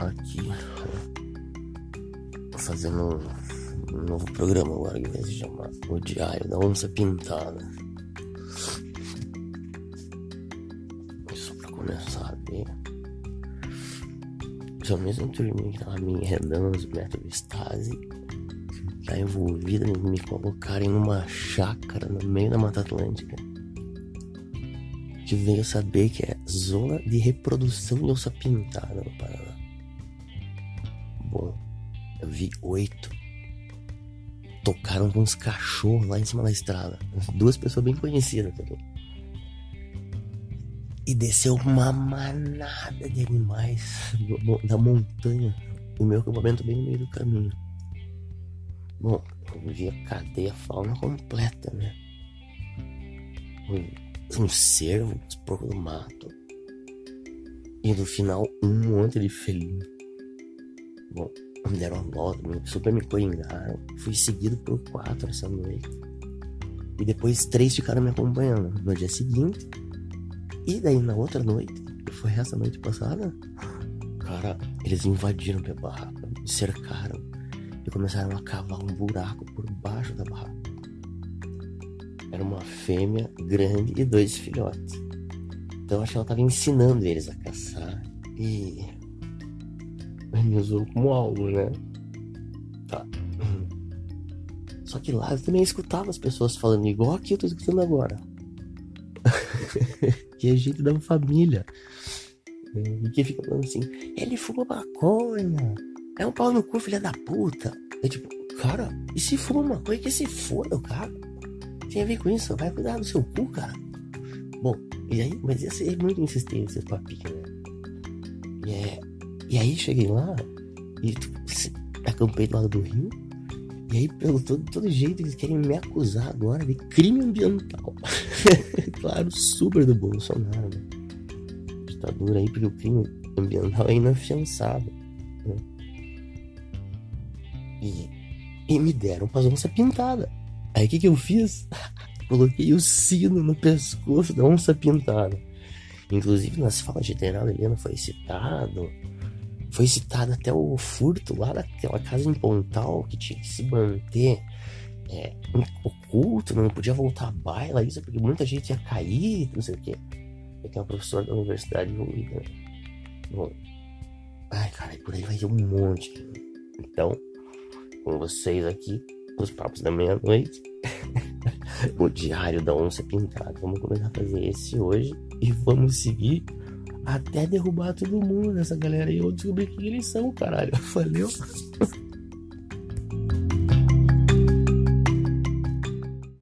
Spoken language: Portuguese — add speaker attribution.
Speaker 1: aqui fazendo um novo programa agora que vai se chamar O Diário da Onça Pintada. Só pra começar a ver. Se a mesma turminha que tava me enredando os métodos Stasi tá envolvida em me colocarem numa chácara no meio da Mata Atlântica. Que veio saber que é zona de reprodução de onça pintada no Paraná. Eu vi oito. Tocaram com uns cachorros lá em cima da estrada. Duas pessoas bem conhecidas também. E desceu uma manada de animais da montanha. O meu acampamento bem no meio do caminho. Bom, eu vi a cadeia fauna completa, né? Um cervo, os porcos do mato. E no final, um monte de felino. Bom, me deram uma volta, super me coringaram. Fui seguido por quatro essa noite. E depois três ficaram me acompanhando no dia seguinte. E daí na outra noite, que foi essa noite passada, cara, eles invadiram minha barraca, me cercaram e começaram a cavar um buraco por baixo da barraca. Era uma fêmea grande e dois filhotes. Então acho que ela estava ensinando eles a caçar e me usou como alvo, né? Tá. Só que lá eu também escutava as pessoas falando igual aqui eu tô escutando agora. que é jeito da família. E que fica falando assim, ele fuma maconha. É um pau no cu, filha da puta. É tipo, cara, e se fuma maconha que se foda, cara? Tem a ver com isso, vai cuidar do seu cu, cara. Bom, e aí, mas ia ser muito insistente esses papinhos, né? E é, e aí cheguei lá e tipo, acampei do lado do rio. E aí, pelo todo, todo jeito, eles querem me acusar agora de crime ambiental. claro, super do Bolsonaro, né? Ditadura aí, porque o crime ambiental é inafiançado. Né? E, e me deram pra onça pintada. Aí o que, que eu fiz? Coloquei o sino no pescoço da onça pintada. Inclusive nas falas de General Helena foi citado foi citado até o furto lá daquela casa em Pontal que tinha que se manter é, oculto, não podia voltar a baila, isso porque muita gente ia cair, não sei o tenho uma professora da universidade envolvida. Bom, ai cara, por aí vai ter um monte. Então, com vocês aqui, os papos da meia-noite, o diário da onça pintada. Vamos começar a fazer esse hoje e vamos seguir até derrubar todo mundo, essa galera aí. Eu descobri quem eles são, caralho. Valeu.